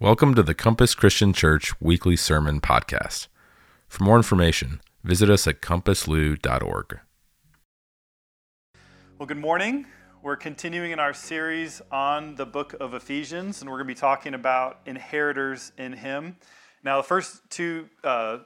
Welcome to the Compass Christian Church Weekly Sermon Podcast. For more information, visit us at compasslou.org. Well, good morning. We're continuing in our series on the book of Ephesians, and we're going to be talking about inheritors in Him. Now, the first two uh,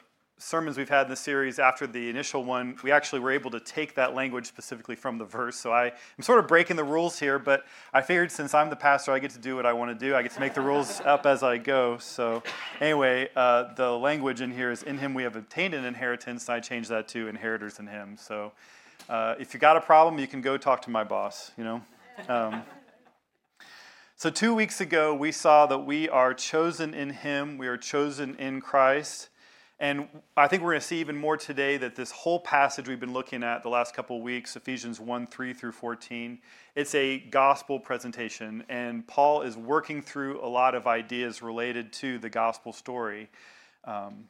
sermons we've had in the series after the initial one, we actually were able to take that language specifically from the verse. So I, am sort of breaking the rules here, but I figured since I'm the pastor, I get to do what I want to do. I get to make the rules up as I go. So anyway, uh, the language in here is in him we have obtained an inheritance, and I changed that to inheritors in him. So uh, if you got a problem, you can go talk to my boss, you know. Um, so, two weeks ago, we saw that we are chosen in Him, we are chosen in Christ. And I think we're going to see even more today that this whole passage we've been looking at the last couple of weeks, Ephesians 1 3 through 14, it's a gospel presentation. And Paul is working through a lot of ideas related to the gospel story. Um,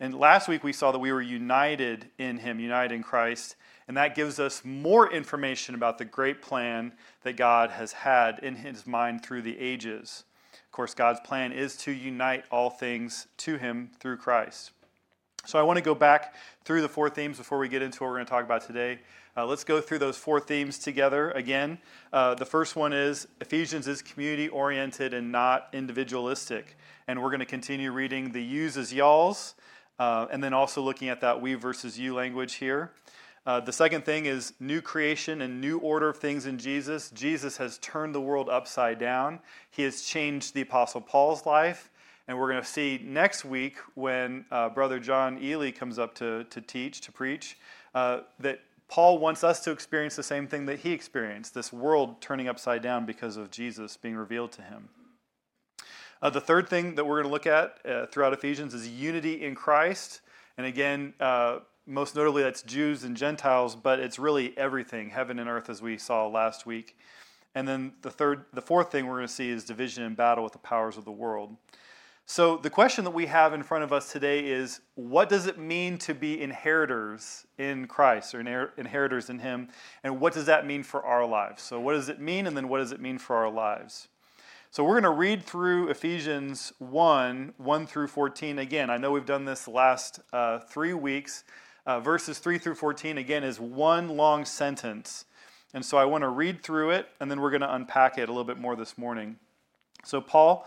and last week we saw that we were united in him, united in Christ. And that gives us more information about the great plan that God has had in his mind through the ages. Of course, God's plan is to unite all things to him through Christ. So I want to go back through the four themes before we get into what we're going to talk about today. Uh, let's go through those four themes together again. Uh, the first one is Ephesians is community oriented and not individualistic. And we're going to continue reading the yous as y'alls, uh, and then also looking at that we versus you language here. Uh, the second thing is new creation and new order of things in Jesus. Jesus has turned the world upside down. He has changed the Apostle Paul's life. And we're going to see next week when uh, Brother John Ely comes up to, to teach, to preach, uh, that Paul wants us to experience the same thing that he experienced this world turning upside down because of Jesus being revealed to him. Uh, the third thing that we're going to look at uh, throughout Ephesians is unity in Christ. And again, uh, most notably, that's Jews and Gentiles, but it's really everything, heaven and earth, as we saw last week. And then the third, the fourth thing we're going to see is division and battle with the powers of the world. So, the question that we have in front of us today is what does it mean to be inheritors in Christ or inheritors in Him? And what does that mean for our lives? So, what does it mean? And then what does it mean for our lives? So, we're going to read through Ephesians 1 1 through 14. Again, I know we've done this last uh, three weeks. Uh, verses 3 through 14, again, is one long sentence. And so I want to read through it, and then we're going to unpack it a little bit more this morning. So, Paul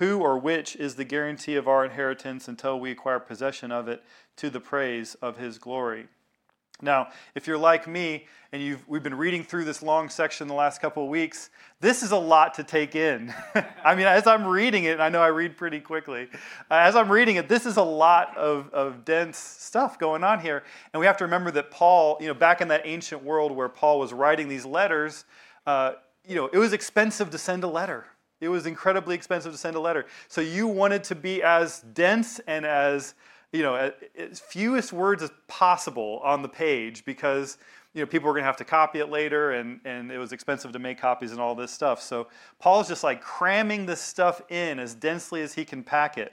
who or which is the guarantee of our inheritance until we acquire possession of it to the praise of his glory. Now, if you're like me and we've been reading through this long section the last couple of weeks, this is a lot to take in. I mean, as I'm reading it, and I know I read pretty quickly. Uh, as I'm reading it, this is a lot of, of dense stuff going on here. And we have to remember that Paul, you know, back in that ancient world where Paul was writing these letters, uh, you know, it was expensive to send a letter. It was incredibly expensive to send a letter. So you wanted to be as dense and as, you know, as fewest words as possible on the page because, you know, people were going to have to copy it later and, and it was expensive to make copies and all this stuff. So Paul's just like cramming this stuff in as densely as he can pack it.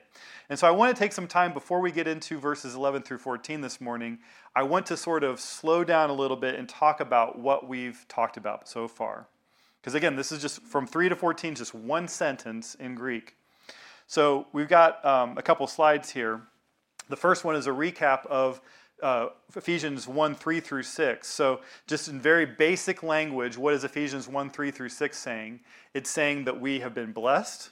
And so I want to take some time before we get into verses 11 through 14 this morning. I want to sort of slow down a little bit and talk about what we've talked about so far. Because again, this is just from 3 to 14, just one sentence in Greek. So we've got um, a couple slides here. The first one is a recap of uh, Ephesians 1 3 through 6. So, just in very basic language, what is Ephesians 1 3 through 6 saying? It's saying that we have been blessed,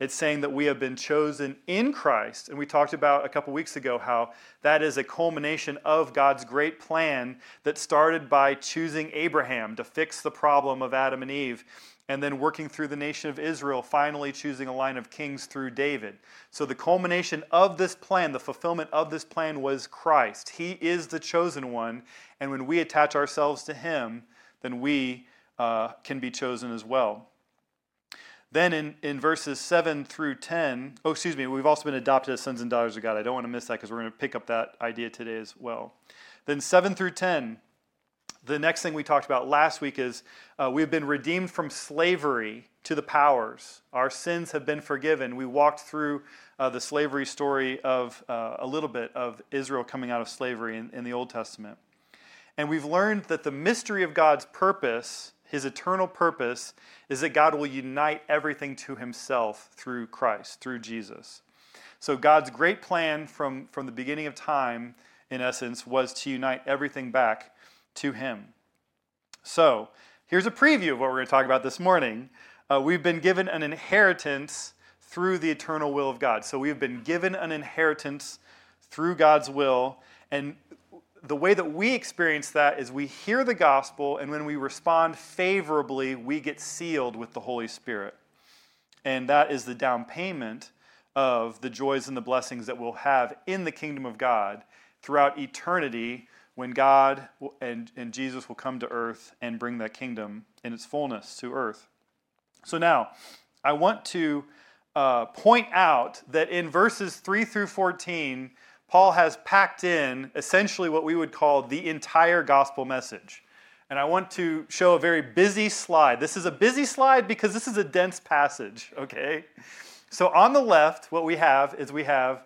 it's saying that we have been chosen in Christ. And we talked about a couple weeks ago how that is a culmination of God's great plan that started by choosing Abraham to fix the problem of Adam and Eve, and then working through the nation of Israel, finally choosing a line of kings through David. So the culmination of this plan, the fulfillment of this plan was Christ. He is the chosen one. And when we attach ourselves to him, then we uh, can be chosen as well. Then in, in verses 7 through 10, oh, excuse me, we've also been adopted as sons and daughters of God. I don't want to miss that because we're going to pick up that idea today as well. Then 7 through 10, the next thing we talked about last week is uh, we've been redeemed from slavery to the powers. Our sins have been forgiven. We walked through uh, the slavery story of uh, a little bit of Israel coming out of slavery in, in the Old Testament. And we've learned that the mystery of God's purpose his eternal purpose is that God will unite everything to himself through Christ, through Jesus. So, God's great plan from, from the beginning of time, in essence, was to unite everything back to him. So, here's a preview of what we're going to talk about this morning. Uh, we've been given an inheritance through the eternal will of God. So, we've been given an inheritance through God's will. And the way that we experience that is we hear the gospel, and when we respond favorably, we get sealed with the Holy Spirit. And that is the down payment of the joys and the blessings that we'll have in the kingdom of God throughout eternity when God and, and Jesus will come to earth and bring that kingdom in its fullness to earth. So now, I want to uh, point out that in verses 3 through 14, Paul has packed in essentially what we would call the entire gospel message. And I want to show a very busy slide. This is a busy slide because this is a dense passage, okay? So on the left, what we have is we have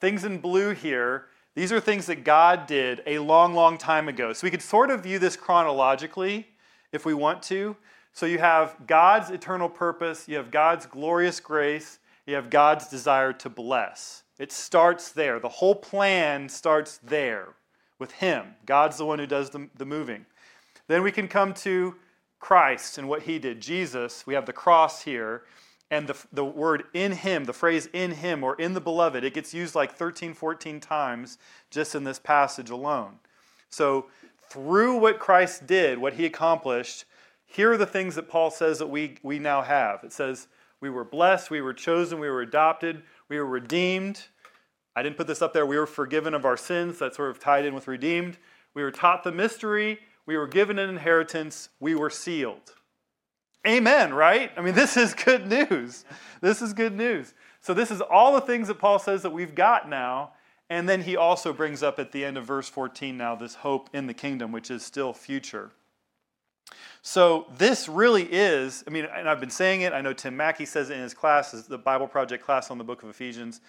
things in blue here. These are things that God did a long, long time ago. So we could sort of view this chronologically if we want to. So you have God's eternal purpose, you have God's glorious grace, you have God's desire to bless. It starts there. The whole plan starts there with Him. God's the one who does the, the moving. Then we can come to Christ and what He did. Jesus, we have the cross here, and the, the word in Him, the phrase in Him or in the beloved, it gets used like 13, 14 times just in this passage alone. So, through what Christ did, what He accomplished, here are the things that Paul says that we, we now have. It says, We were blessed, we were chosen, we were adopted, we were redeemed. I didn't put this up there. We were forgiven of our sins. That's sort of tied in with redeemed. We were taught the mystery. We were given an inheritance. We were sealed. Amen, right? I mean, this is good news. This is good news. So, this is all the things that Paul says that we've got now. And then he also brings up at the end of verse 14 now this hope in the kingdom, which is still future. So, this really is, I mean, and I've been saying it. I know Tim Mackie says it in his class, the Bible Project class on the book of Ephesians.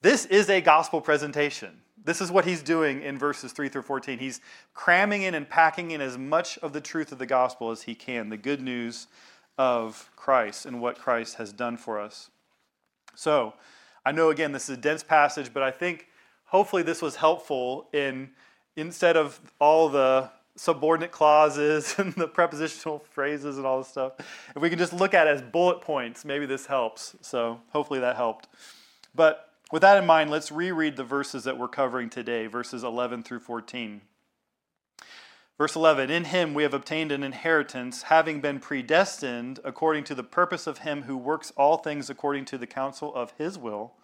This is a gospel presentation. This is what he's doing in verses 3 through 14. He's cramming in and packing in as much of the truth of the gospel as he can, the good news of Christ and what Christ has done for us. So, I know again this is a dense passage, but I think hopefully this was helpful in instead of all the subordinate clauses and the prepositional phrases and all this stuff, if we can just look at it as bullet points, maybe this helps. So, hopefully that helped. But with that in mind, let's reread the verses that we're covering today, verses 11 through 14. Verse 11 In him we have obtained an inheritance, having been predestined according to the purpose of him who works all things according to the counsel of his will,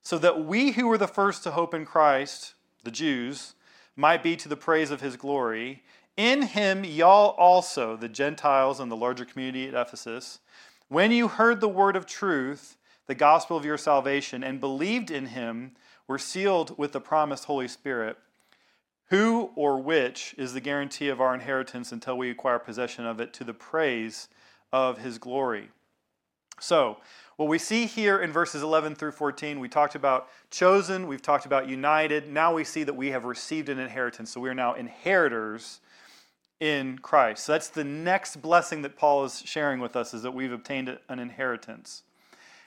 so that we who were the first to hope in Christ, the Jews, might be to the praise of his glory. In him, y'all also, the Gentiles and the larger community at Ephesus, when you heard the word of truth, the gospel of your salvation and believed in him were sealed with the promised Holy Spirit, who or which is the guarantee of our inheritance until we acquire possession of it to the praise of his glory. So, what we see here in verses 11 through 14, we talked about chosen, we've talked about united. Now we see that we have received an inheritance. So we are now inheritors in Christ. So that's the next blessing that Paul is sharing with us is that we've obtained an inheritance.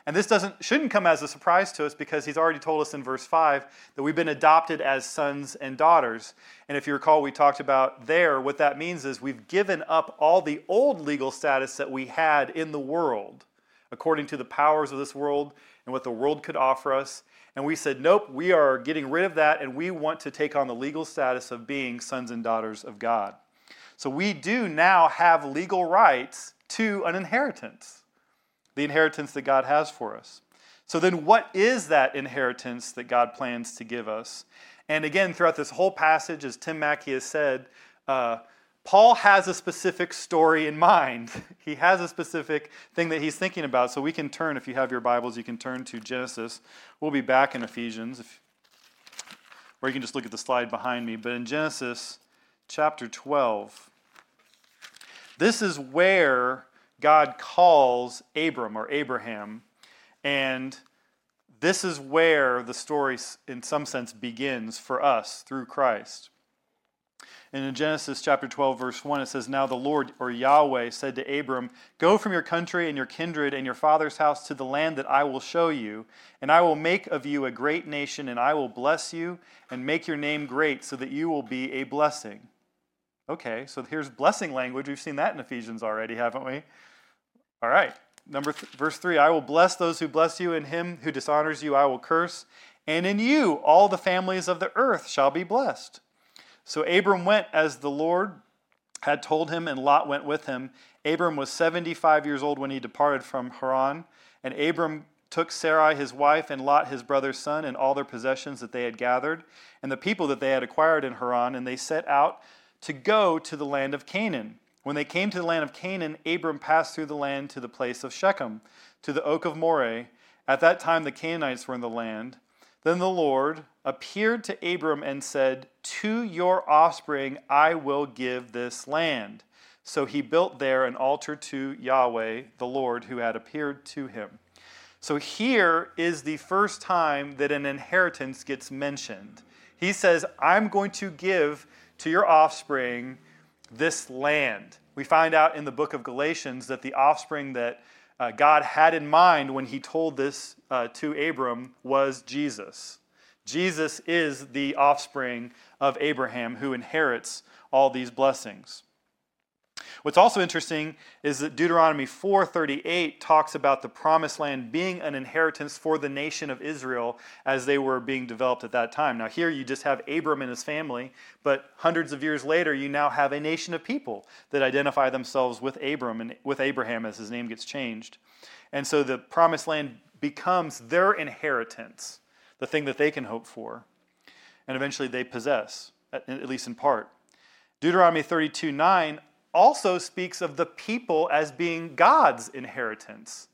And this doesn't shouldn't come as a surprise to us because he's already told us in verse 5 that we've been adopted as sons and daughters. And if you recall we talked about there what that means is we've given up all the old legal status that we had in the world according to the powers of this world and what the world could offer us. And we said, nope, we are getting rid of that and we want to take on the legal status of being sons and daughters of God. So we do now have legal rights to an inheritance the inheritance that God has for us. So, then what is that inheritance that God plans to give us? And again, throughout this whole passage, as Tim Mackie has said, uh, Paul has a specific story in mind. He has a specific thing that he's thinking about. So we can turn, if you have your Bibles, you can turn to Genesis. We'll be back in Ephesians, if, or you can just look at the slide behind me. But in Genesis chapter 12, this is where God calls Abram or Abraham, and this is where the story, in some sense, begins for us through Christ. And in Genesis chapter 12, verse 1, it says, Now the Lord, or Yahweh, said to Abram, Go from your country and your kindred and your father's house to the land that I will show you, and I will make of you a great nation, and I will bless you and make your name great, so that you will be a blessing. Okay, so here's blessing language. We've seen that in Ephesians already, haven't we? All right. Number th- verse 3 I will bless those who bless you, and him who dishonors you I will curse. And in you all the families of the earth shall be blessed. So Abram went as the Lord had told him, and Lot went with him. Abram was 75 years old when he departed from Haran. And Abram took Sarai his wife, and Lot his brother's son, and all their possessions that they had gathered, and the people that they had acquired in Haran, and they set out to go to the land of Canaan. When they came to the land of Canaan, Abram passed through the land to the place of Shechem, to the oak of Moreh. At that time, the Canaanites were in the land. Then the Lord appeared to Abram and said, To your offspring I will give this land. So he built there an altar to Yahweh, the Lord, who had appeared to him. So here is the first time that an inheritance gets mentioned. He says, I'm going to give to your offspring this land. We find out in the book of Galatians that the offspring that uh, God had in mind when he told this uh, to Abram was Jesus. Jesus is the offspring of Abraham who inherits all these blessings. What's also interesting is that Deuteronomy 4:38 talks about the promised land being an inheritance for the nation of Israel as they were being developed at that time. Now here you just have Abram and his family, but hundreds of years later you now have a nation of people that identify themselves with Abram and with Abraham as his name gets changed. And so the promised land becomes their inheritance, the thing that they can hope for, and eventually they possess, at, least in part. Deuteronomy 32 9 also speaks of the people as being God's inheritance.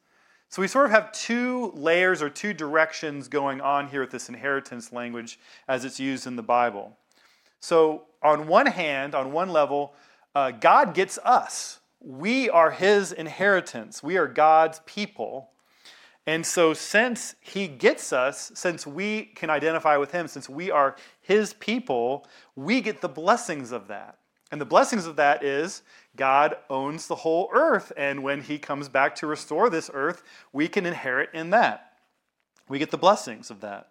So we sort of have two layers or two directions going on here with this inheritance language as it's used in the Bible. So, on one hand, on one level, uh, God gets us. We are His inheritance, we are God's people. And so, since He gets us, since we can identify with Him, since we are His people, we get the blessings of that. And the blessings of that is God owns the whole earth. And when he comes back to restore this earth, we can inherit in that. We get the blessings of that.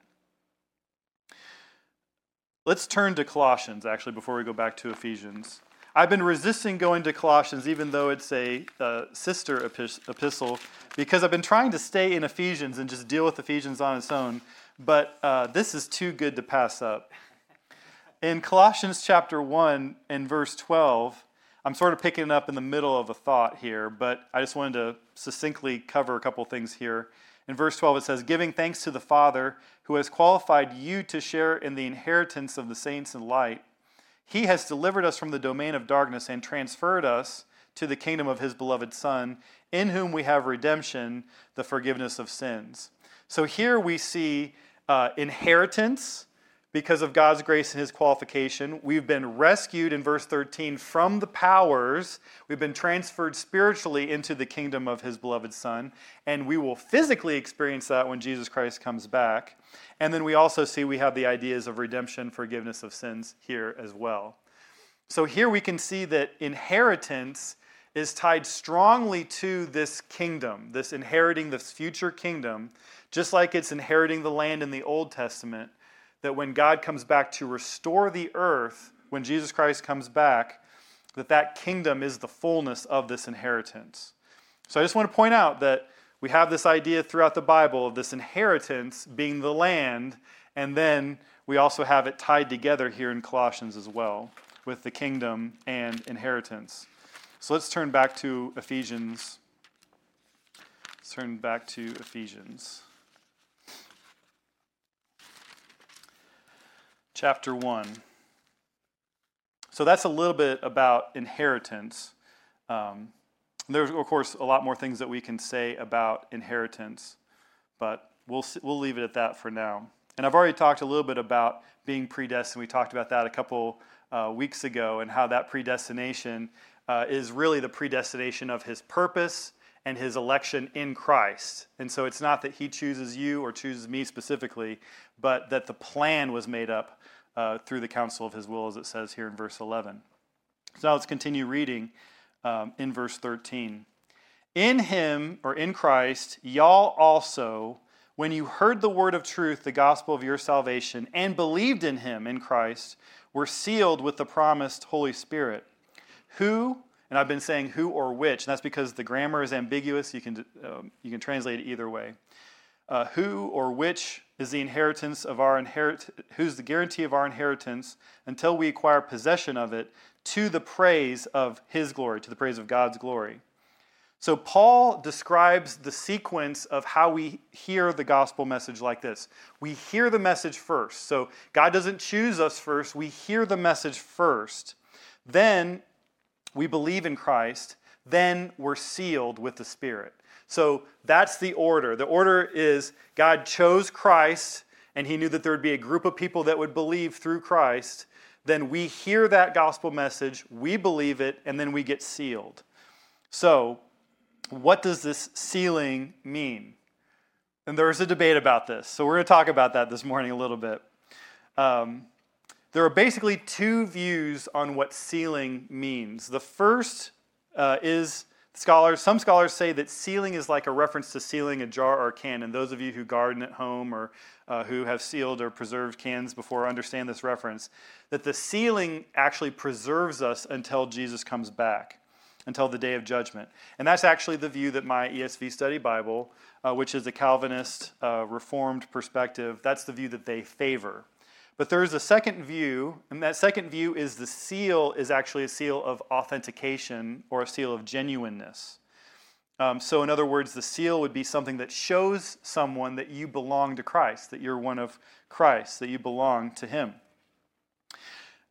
Let's turn to Colossians, actually, before we go back to Ephesians. I've been resisting going to Colossians, even though it's a sister epistle, because I've been trying to stay in Ephesians and just deal with Ephesians on its own. But uh, this is too good to pass up. In Colossians chapter 1 and verse 12, I'm sort of picking up in the middle of a thought here, but I just wanted to succinctly cover a couple things here. In verse 12, it says, Giving thanks to the Father who has qualified you to share in the inheritance of the saints in light. He has delivered us from the domain of darkness and transferred us to the kingdom of his beloved Son, in whom we have redemption, the forgiveness of sins. So here we see uh, inheritance because of God's grace and his qualification. We've been rescued in verse 13 from the powers. We've been transferred spiritually into the kingdom of his beloved Son. And we will physically experience that when Jesus Christ comes back. And then we also see we have the ideas of redemption, forgiveness of sins here as well. So here we can see that inheritance is tied strongly to this kingdom, this inheriting this future kingdom, just like it's inheriting the land in the Old Testament, that when God comes back to restore the earth, when Jesus Christ comes back, that that kingdom is the fullness of this inheritance. So I just want to point out that we have this idea throughout the Bible of this inheritance being the land, and then we also have it tied together here in Colossians as well with the kingdom and inheritance. So let's turn back to Ephesians. Let's turn back to Ephesians. Chapter 1. So that's a little bit about inheritance. Um, there's, of course, a lot more things that we can say about inheritance, but we'll, we'll leave it at that for now. And I've already talked a little bit about being predestined. We talked about that a couple uh, weeks ago and how that predestination uh, is really the predestination of his purpose and his election in Christ. And so it's not that he chooses you or chooses me specifically, but that the plan was made up uh, through the counsel of his will, as it says here in verse 11. So now let's continue reading um, in verse 13. In him, or in Christ, y'all also, when you heard the word of truth, the gospel of your salvation, and believed in him, in Christ, were sealed with the promised Holy Spirit who, and I've been saying who or which, and that's because the grammar is ambiguous. You can, um, you can translate it either way. Uh, who or which is the inheritance of our inherit who's the guarantee of our inheritance until we acquire possession of it to the praise of his glory to the praise of god's glory? So paul describes the sequence of how we hear the gospel message like this. We hear the message first. So god doesn't choose us first. We hear the message first. Then we believe in Christ, then we're sealed with the Spirit. So that's the order. The order is God chose Christ, and He knew that there would be a group of people that would believe through Christ. Then we hear that gospel message, we believe it, and then we get sealed. So, what does this sealing mean? And there's a debate about this. So, we're going to talk about that this morning a little bit. Um, there are basically two views on what sealing means. The first uh, is scholars, some scholars say that sealing is like a reference to sealing a jar or a can. And those of you who garden at home or uh, who have sealed or preserved cans before understand this reference, that the sealing actually preserves us until Jesus comes back, until the day of judgment. And that's actually the view that my ESV study Bible, uh, which is a Calvinist, uh, Reformed perspective, that's the view that they favor. But there's a second view, and that second view is the seal is actually a seal of authentication or a seal of genuineness. Um, so, in other words, the seal would be something that shows someone that you belong to Christ, that you're one of Christ, that you belong to Him.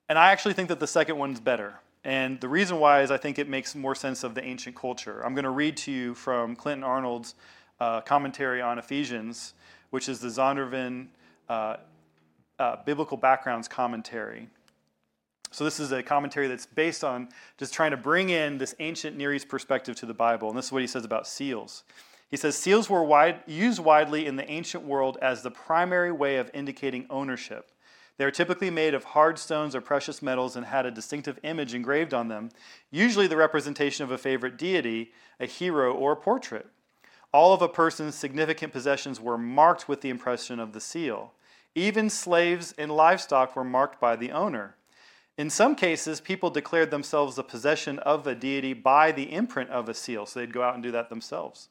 And I actually think that the second one's better. And the reason why is I think it makes more sense of the ancient culture. I'm going to read to you from Clinton Arnold's uh, commentary on Ephesians, which is the Zondervan uh, uh, Biblical Backgrounds Commentary. So, this is a commentary that's based on just trying to bring in this ancient Near East perspective to the Bible. And this is what he says about seals. He says seals were wide, used widely in the ancient world as the primary way of indicating ownership. They are typically made of hard stones or precious metals and had a distinctive image engraved on them, usually the representation of a favorite deity, a hero, or a portrait. All of a person's significant possessions were marked with the impression of the seal. Even slaves and livestock were marked by the owner. In some cases, people declared themselves the possession of a deity by the imprint of a seal, so they'd go out and do that themselves.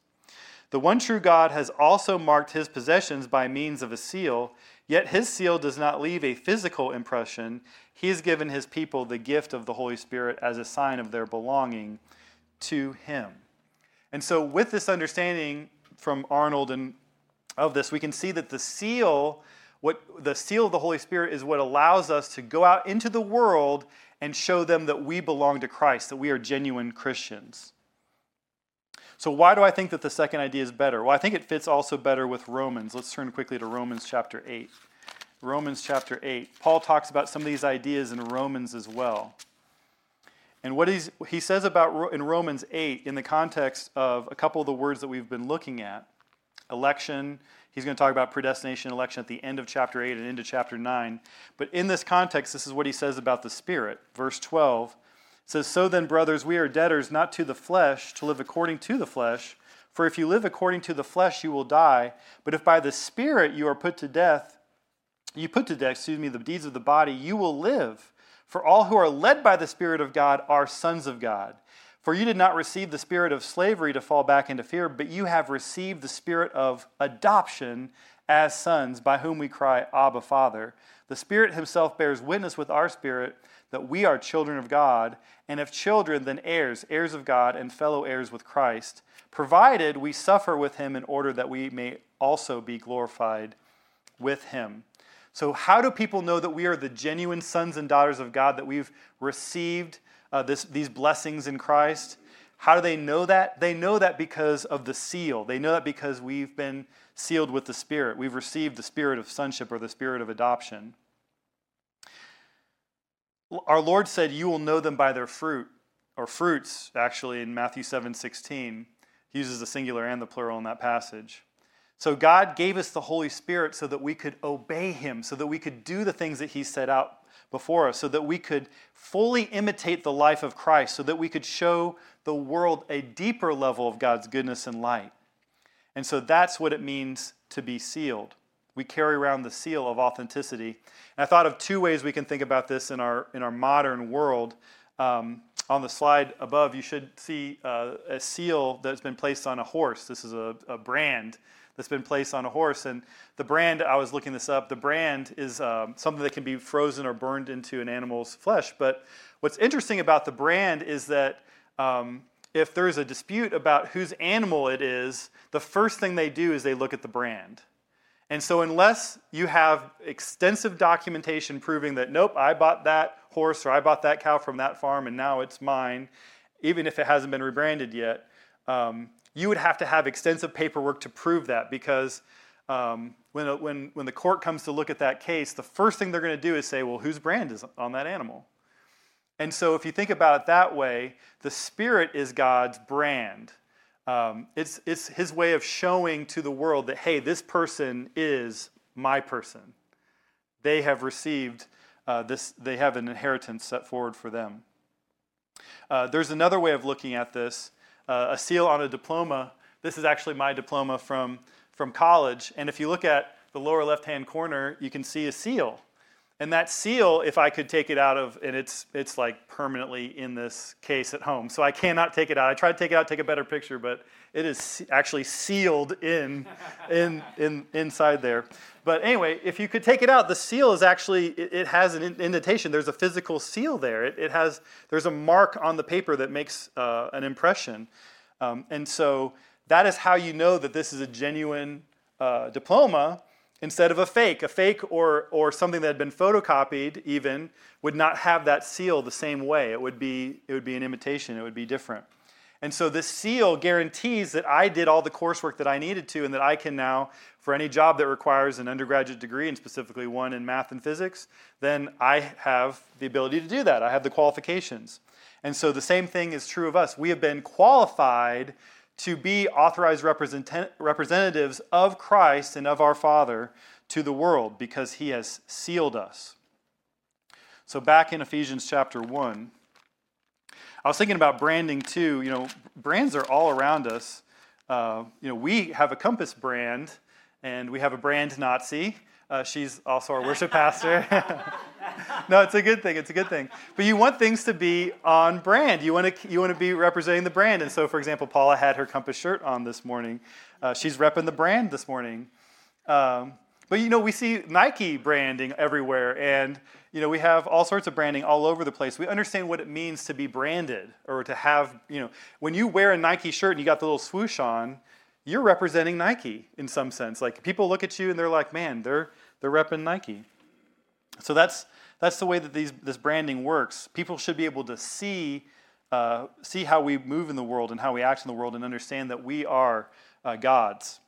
The one true God has also marked his possessions by means of a seal, yet his seal does not leave a physical impression. He has given his people the gift of the Holy Spirit as a sign of their belonging to him. And so, with this understanding from Arnold and of this, we can see that the seal what the seal of the Holy Spirit is what allows us to go out into the world and show them that we belong to Christ, that we are genuine Christians. So, why do I think that the second idea is better? Well, I think it fits also better with Romans. Let's turn quickly to Romans chapter 8. Romans chapter 8. Paul talks about some of these ideas in Romans as well. And what he says about in Romans 8, in the context of a couple of the words that we've been looking at, election. He's going to talk about predestination election at the end of chapter 8 and into chapter 9. But in this context, this is what he says about the Spirit. Verse 12 says, So then, brothers, we are debtors not to the flesh to live according to the flesh. For if you live according to the flesh, you will die. But if by the Spirit you are put to death, you put to death, excuse me, the deeds of the body, you will live. For all who are led by the Spirit of God are sons of God. For you did not receive the spirit of slavery to fall back into fear, but you have received the spirit of adoption as sons, by whom we cry, Abba, Father. The Spirit Himself bears witness with our spirit that we are children of God, and if children, then heirs, heirs of God, and fellow heirs with Christ, provided we suffer with Him in order that we may also be glorified with Him. So, how do people know that we are the genuine sons and daughters of God, that we've received uh, this, these blessings in Christ? How do they know that? They know that because of the seal. They know that because we've been sealed with the Spirit. We've received the spirit of sonship or the spirit of adoption. Our Lord said, You will know them by their fruit, or fruits, actually, in Matthew 7 16. He uses the singular and the plural in that passage. So God gave us the Holy Spirit so that we could obey Him, so that we could do the things that He set out before us, so that we could fully imitate the life of Christ, so that we could show the world a deeper level of God's goodness and light. And so that's what it means to be sealed. We carry around the seal of authenticity. And I thought of two ways we can think about this in our, in our modern world. Um, on the slide above, you should see uh, a seal that's been placed on a horse. This is a, a brand that's been placed on a horse. And the brand, I was looking this up, the brand is um, something that can be frozen or burned into an animal's flesh. But what's interesting about the brand is that um, if there's a dispute about whose animal it is, the first thing they do is they look at the brand. And so, unless you have extensive documentation proving that, nope, I bought that horse or I bought that cow from that farm and now it's mine, even if it hasn't been rebranded yet, um, you would have to have extensive paperwork to prove that because um, when, when, when the court comes to look at that case, the first thing they're going to do is say, well, whose brand is on that animal? And so if you think about it that way, the Spirit is God's brand. Um, it's, it's his way of showing to the world that, hey, this person is my person. They have received uh, this, they have an inheritance set forward for them. Uh, there's another way of looking at this Uh, a seal on a diploma. This is actually my diploma from, from college. And if you look at the lower left hand corner, you can see a seal. And that seal, if I could take it out of, and it's, it's like permanently in this case at home. So I cannot take it out. I tried to take it out, take a better picture, but it is actually sealed in, in, in, inside there. But anyway, if you could take it out, the seal is actually, it, it has an indentation. There's a physical seal there. It, it has, there's a mark on the paper that makes uh, an impression. Um, and so that is how you know that this is a genuine uh, diploma instead of a fake. A fake or, or something that had been photocopied even would not have that seal the same way. It would be, it would be an imitation, it would be different. And so this seal guarantees that I did all the coursework that I needed to and that I can now, for any job that requires an undergraduate degree, and specifically one in math and physics, then I have the ability to do that. I have the qualifications. And so the same thing is true of us. We have been qualified to be authorized represent- representatives of Christ and of our Father to the world because he has sealed us. So back in Ephesians chapter 1, I was thinking about branding too. You know, brands are all around us. Uh, you know, we have a Compass brand, and we have a brand Nazi. Uh, she's also our worship pastor. no, it's a good thing. It's a good thing. But you want things to be on brand. You want to you want to be representing the brand. And so, for example, Paula had her Compass shirt on this morning. Uh, she's repping the brand this morning. Um, but you know, we see Nike branding everywhere, and you know, we have all sorts of branding all over the place. We understand what it means to be branded or to have, you know, when you wear a Nike shirt and you got the little swoosh on, you're representing Nike in some sense. Like people look at you and they're like, man, they're they're repping Nike. So that's that's the way that these, this branding works. People should be able to see uh, see how we move in the world and how we act in the world and understand that we are uh, God's.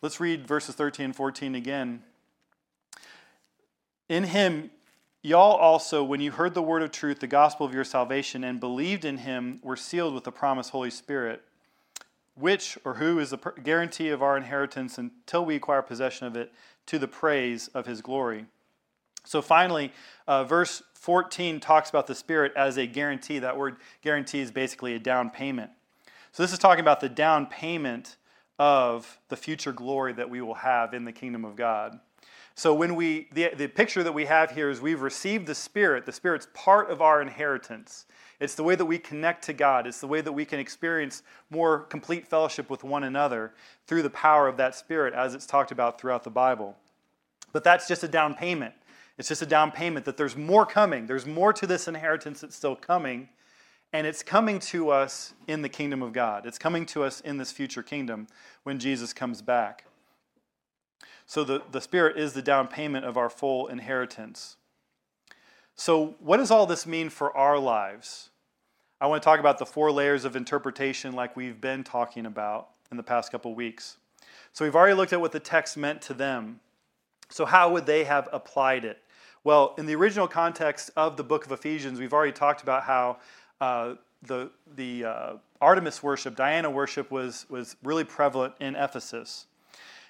Let's read verses 13 and 14 again. In him Y'all also, when you heard the word of truth, the gospel of your salvation, and believed in him, were sealed with the promised Holy Spirit, which or who is the guarantee of our inheritance until we acquire possession of it to the praise of his glory. So finally, uh, verse 14 talks about the Spirit as a guarantee. That word guarantee is basically a down payment. So this is talking about the down payment of the future glory that we will have in the kingdom of God. So when we the, the picture that we have here is we've received the Spirit. The Spirit's part of our inheritance. It's the way that we connect to God. It's the way that we can experience more complete fellowship with one another through the power of that Spirit, as it's talked about throughout the Bible. But that's just a down payment. It's just a down payment that there's more coming. There's more to this inheritance that's still coming. And it's coming to us in the kingdom of God. It's coming to us in this future kingdom when Jesus comes back. So the, the Spirit is the down payment of our full inheritance. So, what does all this mean for our lives? I want to talk about the four layers of interpretation, like we've been talking about in the past couple weeks. So, we've already looked at what the text meant to them. So, how would they have applied it? Well, in the original context of the book of Ephesians, we've already talked about how uh, the, the uh, Artemis worship, Diana worship, was, was really prevalent in Ephesus.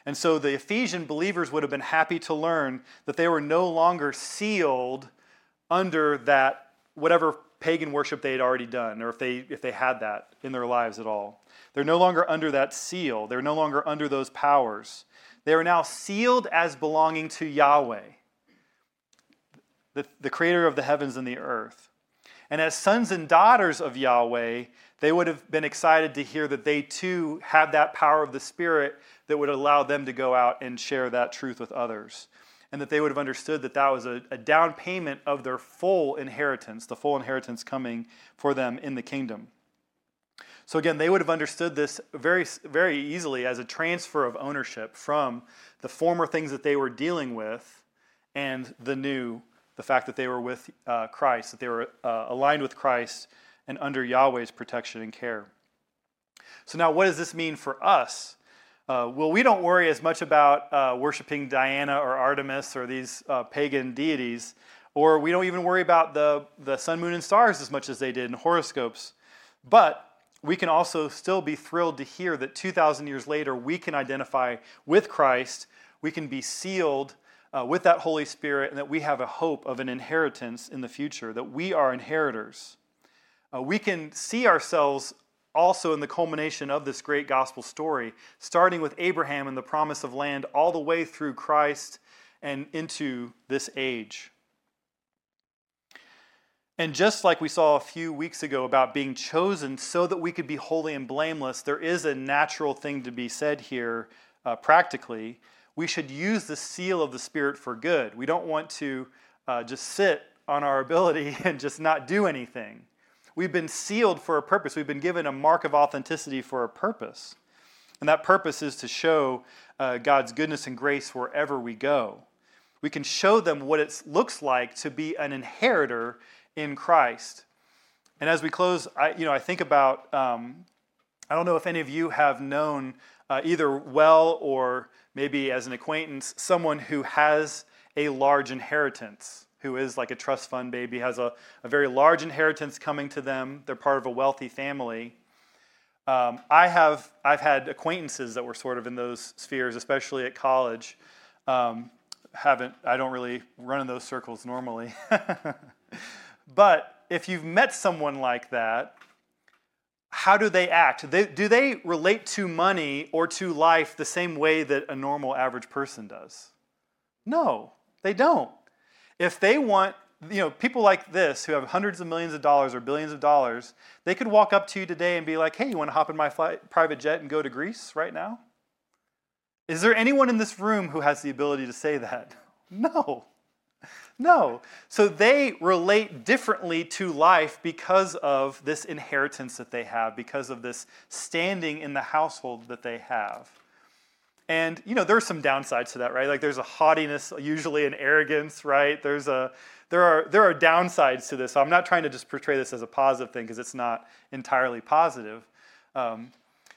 And so the Ephesian believers would have been happy to learn that they were no longer sealed under that whatever pagan worship they had already done, or if they, if they had that in their lives at all. They're no longer under that seal, they're no longer under those powers. They are now sealed as belonging to Yahweh, the, the creator of the heavens and the earth. And as sons and daughters of Yahweh, they would have been excited to hear that they too had that power of the Spirit that would allow them to go out and share that truth with others and that they would have understood that that was a, a, down payment of their full inheritance, the full inheritance coming for them in the kingdom. So again, they would have understood this very, very easily as a transfer of ownership from the former things that they were dealing with and the new, the fact that they were with uh, Christ, that they were uh, aligned with Christ and under Yahweh's protection and care. So now, what does this mean for us? Uh, well, we don't worry as much about uh, worshiping Diana or Artemis or these uh, pagan deities, or we don't even worry about the, the sun, moon, and stars as much as they did in horoscopes. But we can also still be thrilled to hear that 2,000 years later, we can identify with Christ, we can be sealed uh, with that Holy Spirit, and that we have a hope of an inheritance in the future, that we are inheritors. Uh, we can see ourselves also in the culmination of this great gospel story, starting with Abraham and the promise of land, all the way through Christ and into this age. And just like we saw a few weeks ago about being chosen so that we could be holy and blameless, there is a natural thing to be said here uh, practically. We should use the seal of the Spirit for good. We don't want to uh, just sit on our ability and just not do anything. We've been sealed for a purpose. We've been given a mark of authenticity for a purpose. And that purpose is to show uh, God's goodness and grace wherever we go. We can show them what it looks like to be an inheritor in Christ. And as we close, I, you know, I think about, um, I don't know if any of you have known uh, either well or maybe as an acquaintance, someone who has a large inheritance who is like a trust fund baby, has a, a very large inheritance coming to them. They're part of a wealthy family. Um, I have I've had acquaintances that were sort of in those spheres, especially at college. Um, haven't I don't really run in those circles normally. but if you've met someone like that, how do they act? They, do they relate to money or to life the same way that a normal average person does? No, they don't. If they want, you know, people like this who have hundreds of millions of dollars or billions of dollars, they could walk up to you today and be like, hey, you want to hop in my flight, private jet and go to Greece right now? Is there anyone in this room who has the ability to say that? No. No. So they relate differently to life because of this inheritance that they have, because of this standing in the household that they have. And you know, there's some downsides to that, right? Like there's a haughtiness, usually an arrogance, right? There's a there are there are downsides to this. So I'm not trying to just portray this as a positive thing because it's not entirely positive. Um,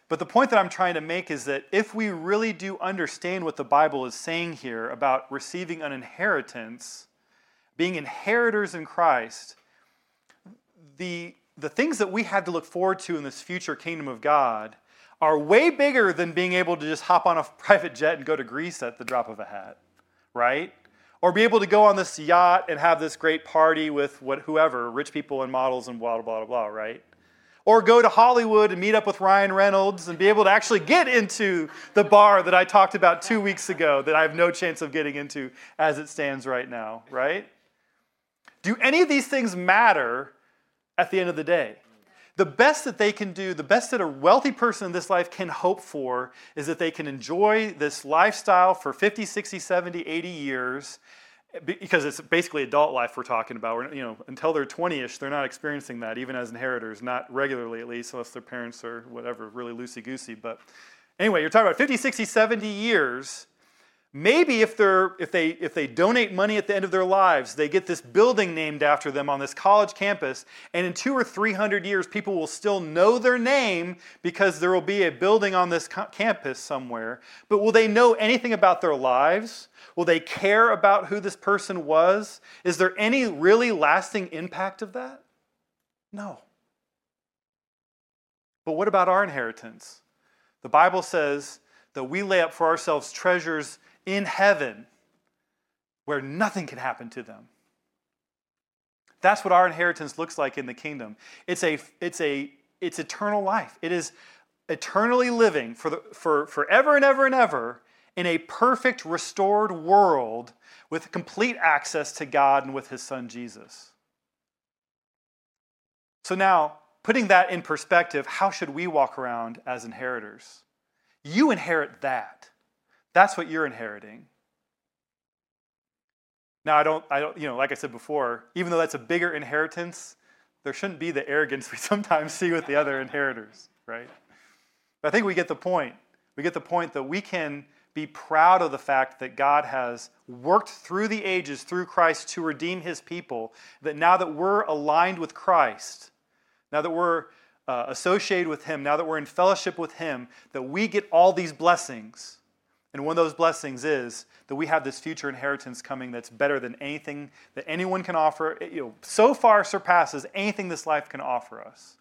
but the point that I'm trying to make is that if we really do understand what the Bible is saying here about receiving an inheritance, being inheritors in Christ, the, the things that we have to look forward to in this future kingdom of God are way bigger than being able to just hop on a private jet and go to Greece at the drop of a hat, right? Or be able to go on this yacht and have this great party with what, whoever, rich people and models and blah, blah, blah, blah, right? Or go to Hollywood and meet up with Ryan Reynolds and be able to actually get into the bar that I talked about two weeks ago that I have no chance of getting into as it stands right now, right? Do any of these things matter at the end of the day? The best that they can do, the best that a wealthy person in this life can hope for, is that they can enjoy this lifestyle for 50, 60, 70, 80 years because it's basically adult life we're talking about. We're, you know, until they're 20ish, they're not experiencing that, even as inheritors, not regularly at least, unless their parents are whatever, really loosey goosey. But anyway, you're talking about 50, 60, 70 years Maybe if, they're, if, they, if they donate money at the end of their lives, they get this building named after them on this college campus, and in two or three hundred years, people will still know their name because there will be a building on this campus somewhere. But will they know anything about their lives? Will they care about who this person was? Is there any really lasting impact of that? No. But what about our inheritance? The Bible says that we lay up for ourselves treasures in heaven where nothing can happen to them. That's what our inheritance looks like in the kingdom. It's a it's a it's eternal life. It is eternally living for the, for forever and ever and ever in a perfect restored world with complete access to God and with his son Jesus. So now, putting that in perspective, how should we walk around as inheritors? You inherit that. That's what you're inheriting. Now, I don't, I don't, you know, like I said before, even though that's a bigger inheritance, there shouldn't be the arrogance we sometimes see with the other inheritors, right? But I think we get the point. We get the point that we can be proud of the fact that God has worked through the ages, through Christ, to redeem his people. That now that we're aligned with Christ, now that we're uh, associated with him, now that we're in fellowship with him, that we get all these blessings and one of those blessings is that we have this future inheritance coming that's better than anything that anyone can offer. It, you know, so far surpasses anything this life can offer us.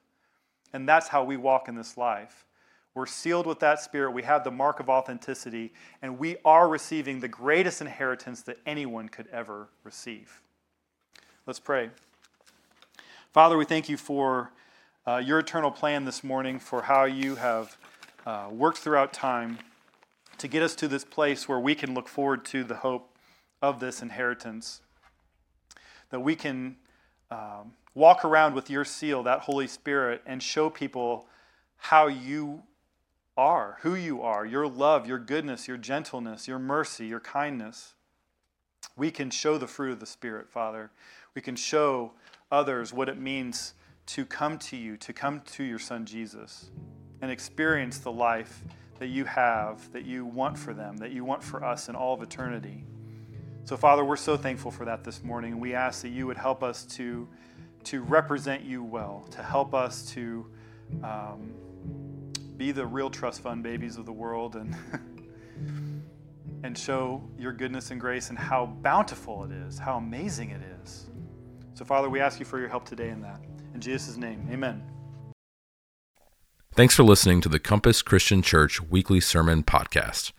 And that's how we walk in this life. We're sealed with that spirit. We have the mark of authenticity, and we are receiving the greatest inheritance that anyone could ever receive. Let's pray. Father, we thank you for uh, your eternal plan this morning, for how you have uh, worked throughout time to get us to this place where we can look forward to the hope of this inheritance. That we can um, walk around with your seal, that Holy Spirit, and show people how you are, who you are, your love, your goodness, your gentleness, your mercy, your kindness. We can show the fruit of the Spirit, Father. We can show others what it means to come to you, to come to your Son Jesus, and experience the life that you have, that you want for them, that you want for us in all of eternity. So, Father, we're so thankful for that this morning. We ask that you would help us to, to represent you well, to help us to um, be the real trust fund babies of the world and, and show your goodness and grace and how bountiful it is, how amazing it is. So, Father, we ask you for your help today in that. In Jesus' name, amen. Thanks for listening to the Compass Christian Church weekly sermon podcast.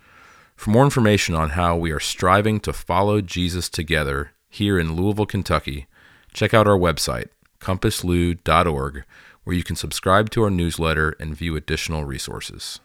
For more information on how we are striving to follow Jesus together here in Louisville, Kentucky, check out our website, compasslou.org, where you can subscribe to our newsletter and view additional resources.